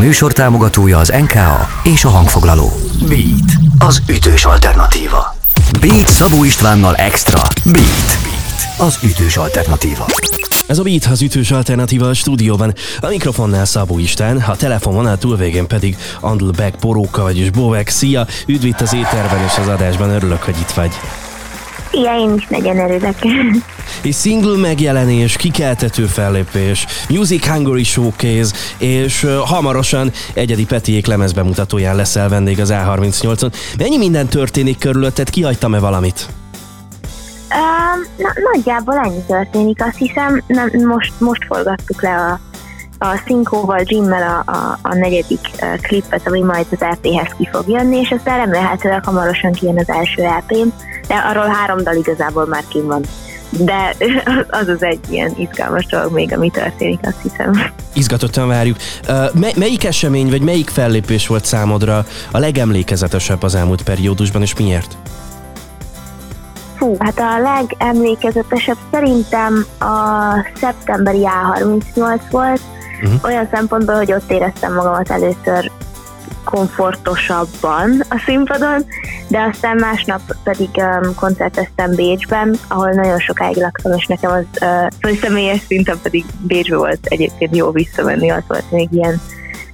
műsor támogatója az NKA és a hangfoglaló. Beat, az ütős alternatíva. Beat Szabó Istvánnal Extra. Beat, Beat az ütős alternatíva. Ez a Beat az ütős alternatíva a stúdióban. A mikrofonnál Szabó Istán, a telefonvonal túlvégén pedig Andl Beck Poróka, vagyis Bovek. Szia! Üdv itt az éterben és az adásban, örülök, hogy itt vagy. Szia, én is nagyon örülök. És single megjelenés, kikeltető fellépés, Music Hungary Showcase, és hamarosan egyedi Petiék lemezbemutatóján leszel vendég az A38-on. Mennyi minden történik körülötted, kihagytam-e valamit? Uh, na, nagyjából ennyi történik, azt hiszem, na, most, most forgattuk le a, a Szinkóval, Jimmel a, a, a negyedik klipet, ami majd az EP-hez ki fog jönni, és aztán remélhetőleg hamarosan kijön az első EP-m, de arról három dal igazából már kim van. De az az egy ilyen izgalmas dolog még, ami történik, azt hiszem. Izgatottan várjuk. Uh, me- melyik esemény, vagy melyik fellépés volt számodra a legemlékezetesebb az elmúlt periódusban, és miért? Fú, hát a legemlékezetesebb szerintem a szeptemberi A38 volt, uh-huh. olyan szempontból, hogy ott éreztem magamat először komfortosabban a színpadon, de aztán másnap pedig um, koncerteztem Bécsben, ahol nagyon sokáig laktam, és nekem az uh, személyes szinten pedig Bécsbe volt egyébként jó visszamenni, az volt még ilyen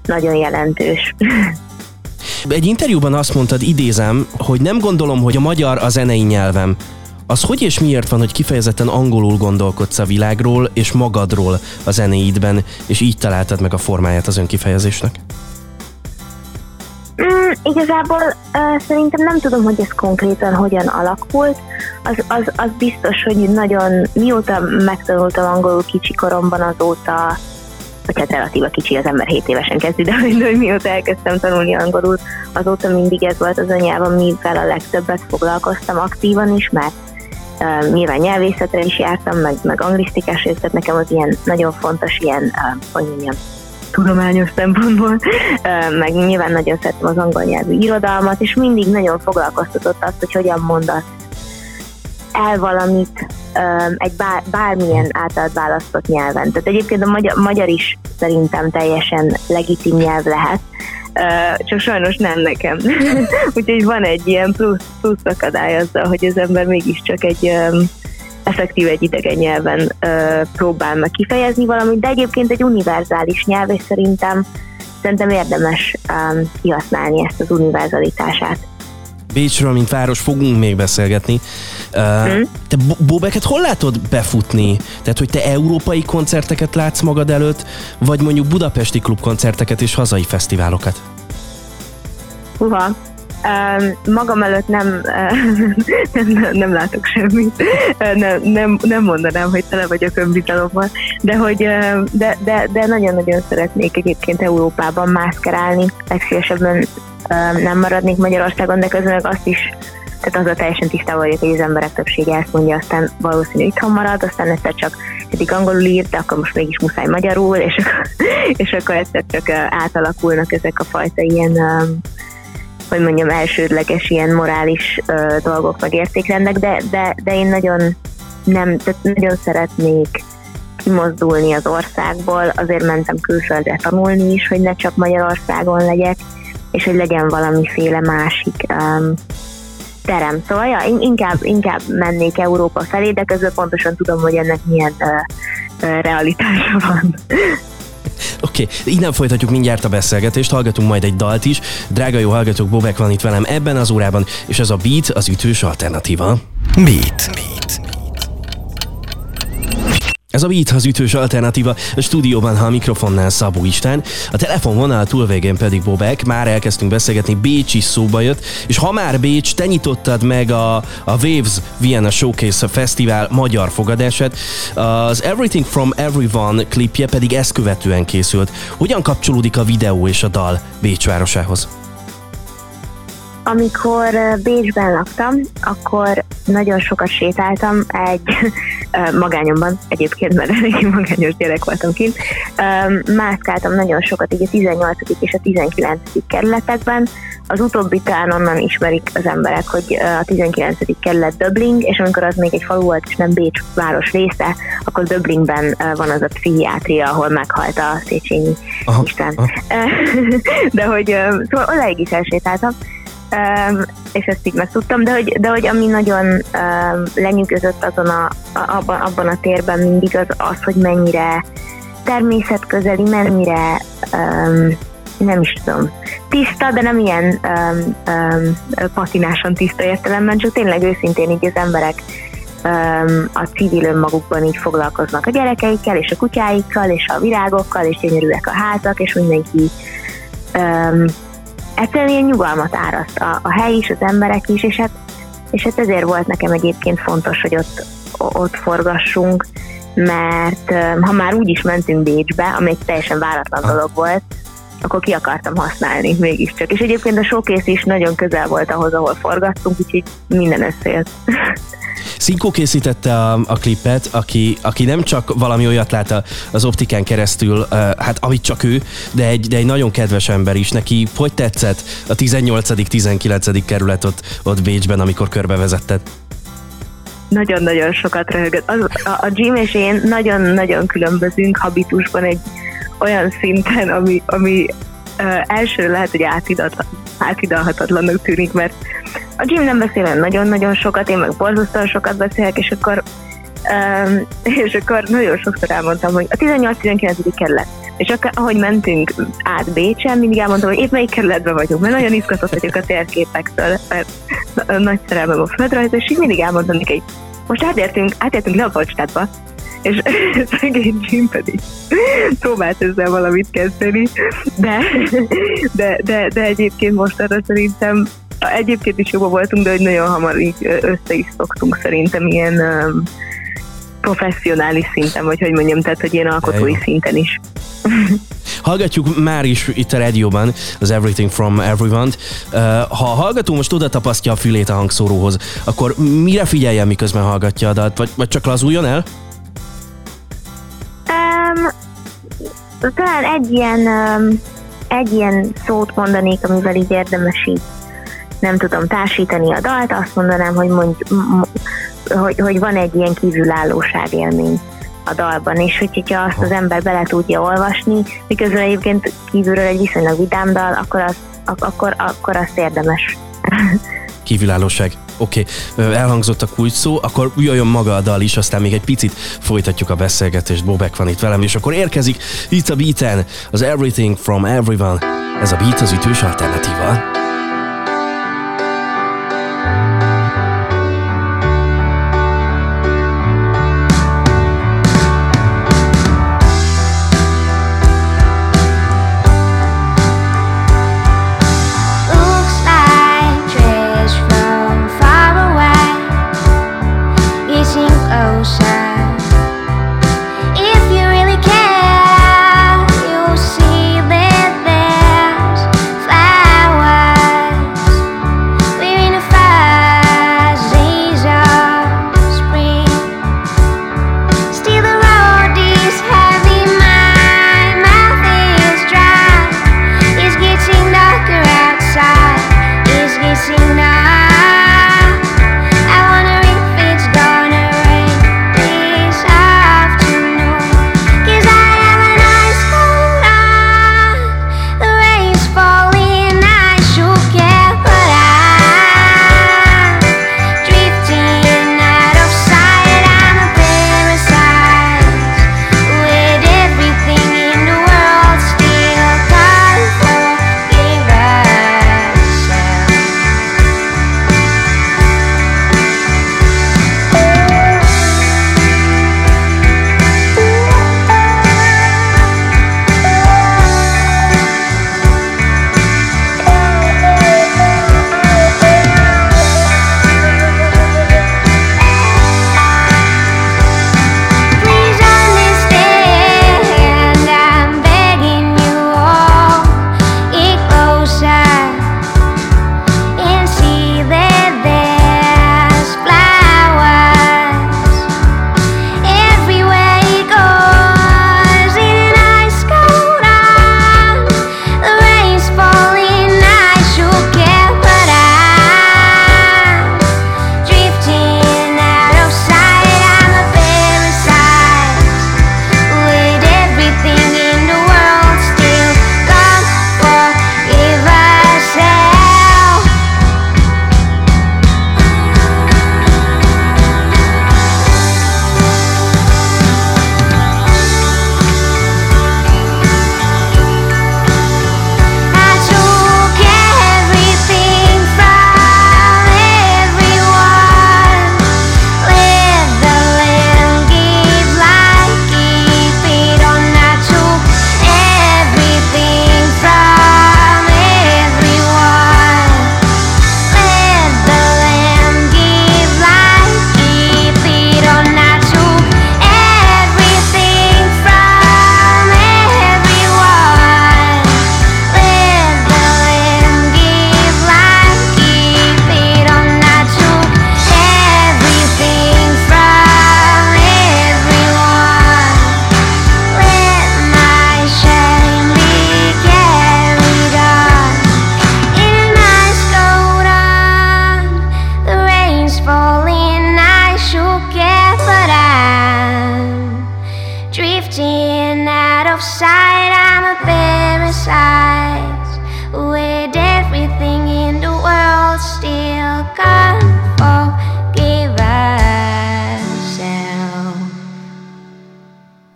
nagyon jelentős. Egy interjúban azt mondtad, idézem, hogy nem gondolom, hogy a magyar a zenei nyelvem. Az hogy és miért van, hogy kifejezetten angolul gondolkodsz a világról és magadról a zenéidben, és így találtad meg a formáját az önkifejezésnek? Mm, igazából uh, szerintem nem tudom, hogy ez konkrétan hogyan alakult. Az, az, az biztos, hogy nagyon mióta megtanultam angolul kicsi koromban azóta, vagy hát relatíva kicsi, az ember 7 évesen kezdi, de hogy mióta elkezdtem tanulni angolul, azóta mindig ez volt az anyában, mivel a legtöbbet foglalkoztam aktívan is, mert uh, nyilván nyelvészetre is jártam, meg, meg anglisztikás, tehát nekem az ilyen nagyon fontos ilyen, uh, hogy mondjam, tudományos szempontból, meg nyilván nagyon szeretem az angol nyelvű irodalmat, és mindig nagyon foglalkoztatott azt, hogy hogyan mondasz el valamit egy bár, bármilyen által választott nyelven. Tehát egyébként a magyar, magyar is szerintem teljesen legitim nyelv lehet, csak sajnos nem nekem. Úgyhogy van egy ilyen plusz, plusz akadály azzal, hogy az ember mégiscsak egy effektív egy idegen nyelven próbál meg kifejezni valamit, de egyébként egy univerzális nyelv, és szerintem, szerintem érdemes kihasználni ezt az univerzalitását. Bécsről, mint város fogunk még beszélgetni. Uh, hmm. Te Bobeket hol látod befutni? Tehát, hogy te európai koncerteket látsz magad előtt, vagy mondjuk budapesti klubkoncerteket és hazai fesztiválokat? Uha, magam előtt nem, nem, nem látok semmit. Nem, nem, nem mondanám, hogy tele vagyok önbizalommal, de, hogy, de, de, de nagyon-nagyon szeretnék egyébként Európában mászkerálni. Legszívesebben nem maradnék Magyarországon, de közben azt is tehát az a teljesen tisztában vagyok, hogy az emberek többsége ezt mondja, aztán valószínű itthon marad, aztán egyszer csak eddig angolul írt, de akkor most mégis muszáj magyarul, és akkor, és akkor egyszer csak átalakulnak ezek a fajta ilyen hogy mondjam, elsődleges ilyen morális ö, dolgok meg értékrendek, de, de, de én nagyon nem, tehát nagyon szeretnék kimozdulni az országból, azért mentem külföldre tanulni is, hogy ne csak Magyarországon legyek, és hogy legyen valamiféle másik um, terem. Szóval ja, inkább, inkább mennék Európa felé, de közben pontosan tudom, hogy ennek milyen uh, uh, realitása van. Oké, okay. innen folytatjuk mindjárt a beszélgetést, hallgatunk majd egy dalt is. Drága jó hallgatók, Bobek van itt velem ebben az órában, és ez a Beat az ütős alternatíva. Beat. Beat. Ez a Beat az ütős alternatíva, a stúdióban, ha a mikrofonnál Szabó István, a telefonvonal túlvégén pedig Bobek, már elkezdtünk beszélgetni, Bécs is szóba jött, és ha már Bécs, te nyitottad meg a, a Waves Vienna Showcase Fesztivál magyar fogadását, az Everything from Everyone klipje pedig ezt követően készült. Hogyan kapcsolódik a videó és a dal Bécs városához? Amikor Bécsben laktam, akkor nagyon sokat sétáltam egy magányomban egyébként, mert elég magányos gyerek voltam kint. Mászkáltam nagyon sokat így a 18. és a 19. kerületekben. Az utóbbi talán onnan ismerik az emberek, hogy a 19. kerület Döbling, és amikor az még egy falu volt, és nem Bécs város része, akkor Döblingben van az a pszichiátria, ahol meghalt a Széchenyi Isten. De hogy szóval odáig is elsétáltam um, és ezt így megtudtam, de hogy, de hogy ami nagyon um, lenyűgözött azon a, abban, abban a térben mindig az az, hogy mennyire természetközeli, mennyire um, nem is tudom, tiszta, de nem ilyen um, um, patinásan tiszta értelemben, csak tényleg őszintén így az emberek um, a civil önmagukban így foglalkoznak a gyerekeikkel, és a kutyáikkal, és a virágokkal, és gyönyörűek a házak, és mindenki um, egyszerűen ilyen nyugalmat áraszt a, a hely is, az emberek is, és hát, és hát ezért volt nekem egyébként fontos, hogy ott, ott forgassunk, mert ha már úgy is mentünk Bécsbe, ami egy teljesen váratlan dolog volt, akkor ki akartam használni mégiscsak. És egyébként a showcase is nagyon közel volt ahhoz, ahol forgattunk, úgyhogy minden összejött. Szinkó készítette a, a klipet, aki, aki nem csak valami olyat lát az optikán keresztül, hát amit csak ő, de egy, de egy nagyon kedves ember is. Neki hogy tetszett a 18.-19. kerület ott, ott Bécsben, amikor körbevezetted? Nagyon-nagyon sokat röhögött. Az, a, a Jim és én nagyon-nagyon különbözünk habitusban egy olyan szinten, ami, ami uh, első lehet, hogy átidalhatatlannak tűnik, mert a Jim nem beszél nagyon-nagyon sokat, én meg borzasztóan sokat beszélek, és akkor Um, és akkor nagyon sokszor elmondtam, hogy a 18-19. kerület. És akkor, ahogy mentünk át Bécsen, mindig elmondtam, hogy épp melyik kerületben vagyunk, mert nagyon izgatott vagyok a térképektől, mert nagy szerelmem a földrajz, és így mindig elmondtam neki, hogy most átértünk, átértünk Leopoldstadtba, és szegény Jim pedig próbált ezzel valamit kezdeni, de, de, de, de egyébként most arra szerintem Egyébként is jobban voltunk, de hogy nagyon hamar így össze is szoktunk szerintem ilyen um, professzionális szinten, vagy hogy mondjam, tehát hogy ilyen alkotói szinten is. Hallgatjuk már is itt a rádióban az Everything from Everyone-t. Ha a hallgató most oda tapasztja a fülét a hangszóróhoz, akkor mire figyeljen, miközben hallgatja a dalt, vagy, vagy csak lazuljon el? Um, talán egy ilyen, um, egy ilyen szót mondanék, amivel így érdemes így nem tudom társítani a dalt, azt mondanám, hogy, mondj, hogy, hogy van egy ilyen kívülállóság élmény a dalban, és hogyha azt az ember bele tudja olvasni, miközben egyébként kívülről egy viszonylag vidám dal, akkor, az, akkor, akkor azt érdemes. Kívülállóság. Oké, okay. elhangzott a kulcs szó, akkor jöjjön maga a dal is, aztán még egy picit folytatjuk a beszélgetést. Bobek van itt velem, és akkor érkezik itt a beaten az Everything from Everyone. Ez a beat az ütős alternatíva.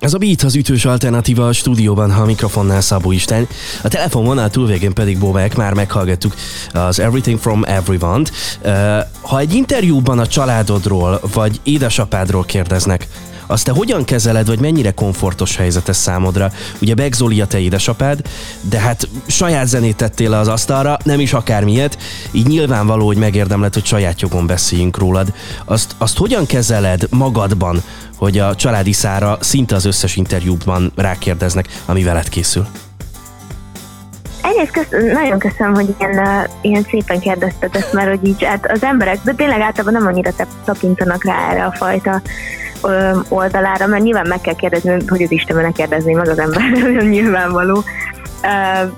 Ez a Beat az ütős alternatíva a stúdióban, ha a mikrofonnál Szabó Isten. A telefonvonal túlvégén pedig Bobek, már meghallgattuk az Everything from Everyone-t. Ha egy interjúban a családodról vagy édesapádról kérdeznek, azt te hogyan kezeled, vagy mennyire komfortos helyzet ez számodra? Ugye Begzoli a te édesapád, de hát saját zenét tettél az asztalra, nem is akármilyet, így nyilvánvaló, hogy megérdemled, hogy saját jogon beszéljünk rólad. Azt, azt hogyan kezeled magadban, hogy a családi szára szinte az összes interjúban rákérdeznek, ami veled készül? Egyrészt kösz, nagyon köszönöm, hogy ilyen, ilyen szépen kérdezted ezt, mert hogy így hát az emberek, de tényleg általában nem annyira tapintanak rá erre a fajta oldalára, mert nyilván meg kell kérdezni, hogy az Istenben kérdezni meg az ember, nem nyilvánvaló.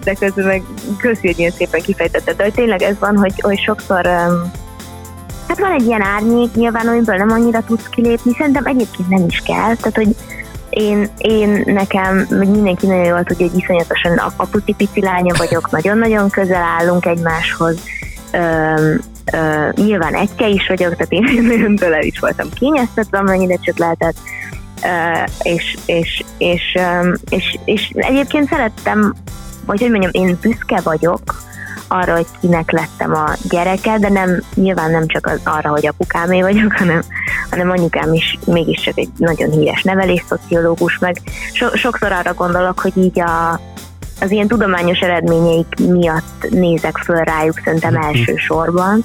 De közben meg köszi, hogy ilyen szépen kifejtetted. De hogy tényleg ez van, hogy, hogy sokszor Hát van egy ilyen árnyék nyilván, amiből nem annyira tudsz kilépni, szerintem egyébként nem is kell, tehát hogy én, én nekem, vagy mindenki nagyon jól tudja, hogy iszonyatosan apuci pici lánya vagyok, nagyon-nagyon közel állunk egymáshoz, Üm, Uh, nyilván egyke is vagyok, tehát én nagyon tőle is voltam kényeztetve, amennyire csak lehetett. Uh, és, és, és, um, és, és egyébként szerettem, vagy hogy mondjam, én büszke vagyok arra, hogy kinek lettem a gyereke, de nem, nyilván nem csak az, arra, hogy apukámé vagyok, hanem, hanem anyukám is mégiscsak egy nagyon híres nevelésszociológus, meg so, sokszor arra gondolok, hogy így a, az ilyen tudományos eredményeik miatt nézek föl rájuk szerintem mhm. elsősorban.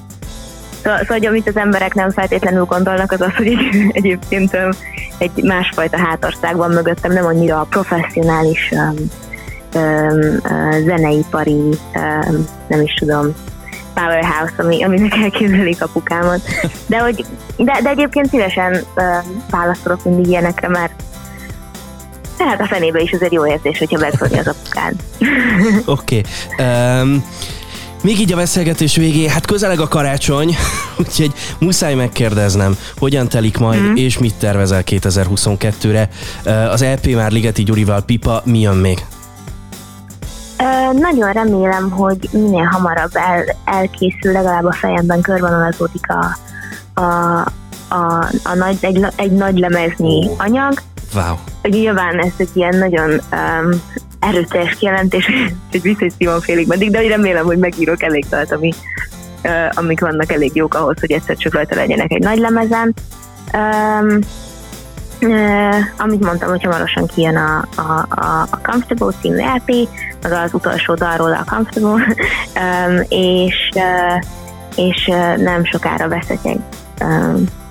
Szóval, szóval, amit az emberek nem feltétlenül gondolnak, az az, hogy egy, egyébként egy másfajta hátországban mögöttem nem annyira a professzionális um, zeneipari, um, nem is tudom, powerhouse, ami, aminek elképzelik apukámat. De, hogy, de, de egyébként szívesen um, válaszolok mindig ilyenekre, mert tehát a fenébe is azért jó érzés, hogyha megfogja az apukád. Oké. Okay. Um, még így a beszélgetés végé, hát közeleg a karácsony, úgyhogy muszáj megkérdeznem, hogyan telik majd, mm. és mit tervezel 2022-re. Az LP e már Ligeti Gyurival, Pipa, mi jön még? Ö, nagyon remélem, hogy minél hamarabb el, elkészül, legalább a fejemben körvonalazódik a, a, a, a nagy, egy, egy nagy lemeznyi anyag. Wow. Nyilván ez egy ilyen nagyon um, erőteljes kijelentés, hogy Simon félig meddig, de remélem, hogy megírok elég dalt, ami, uh, amik vannak elég jók ahhoz, hogy egyszer csak rajta legyenek egy nagy lemezen. Um, amit mondtam, hogy hamarosan kijön a, a, a, a Comfortable című LP, meg az utolsó dalról a Comfortable, és, és nem sokára veszek egy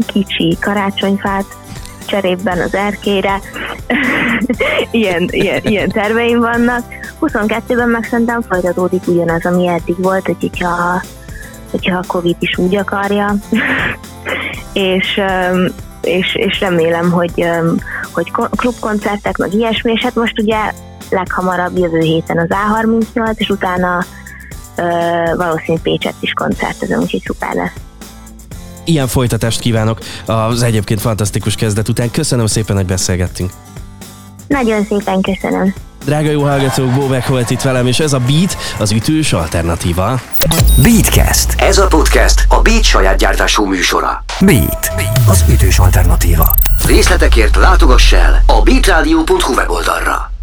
kicsi karácsonyfát, cserében az erkére. ilyen, ilyen, ilyen terveim vannak. 22-ben meg szerintem folytatódik ugyanaz, ami eddig volt, hogy hogyha, hogyha a Covid is úgy akarja. és, és, és remélem, hogy, hogy klubkoncertek, meg ilyesmi, és hát most ugye leghamarabb jövő héten az A38, és utána valószínűleg Pécset is koncertezem, úgyhogy szuper lesz ilyen folytatást kívánok az egyébként fantasztikus kezdet után. Köszönöm szépen, hogy beszélgettünk. Nagyon szépen köszönöm. Drága jó hallgatók, Bóbek volt itt velem, és ez a Beat az ütős alternatíva. Beatcast. Ez a podcast a Beat saját gyártású műsora. Beat. Az ütős alternatíva. Részletekért látogass el a beatradio.hu weboldalra.